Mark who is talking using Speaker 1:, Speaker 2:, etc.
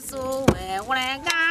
Speaker 1: 所谓我来干。